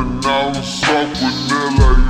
When I was soft with LA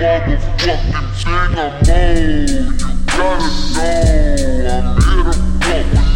motherfucking thing I'm on. You gotta know I'm here to fuck with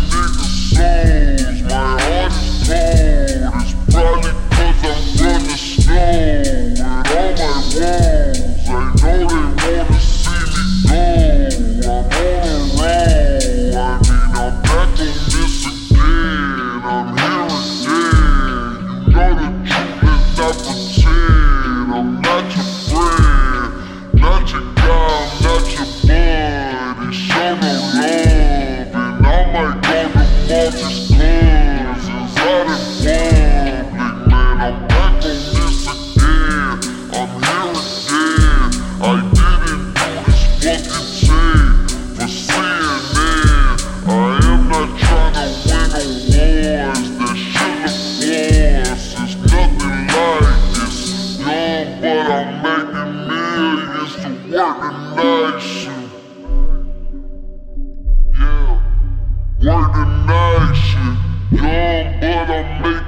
time is love, and I might go to Marcus Clubs inside in public, man. I'm back on this again. I'm here again. I didn't do this fucking shit for CNN. I am not trying win awards that should have lost. It's nothing like this, yo. But I'm making millions to work the night shit. Young, but I'm making.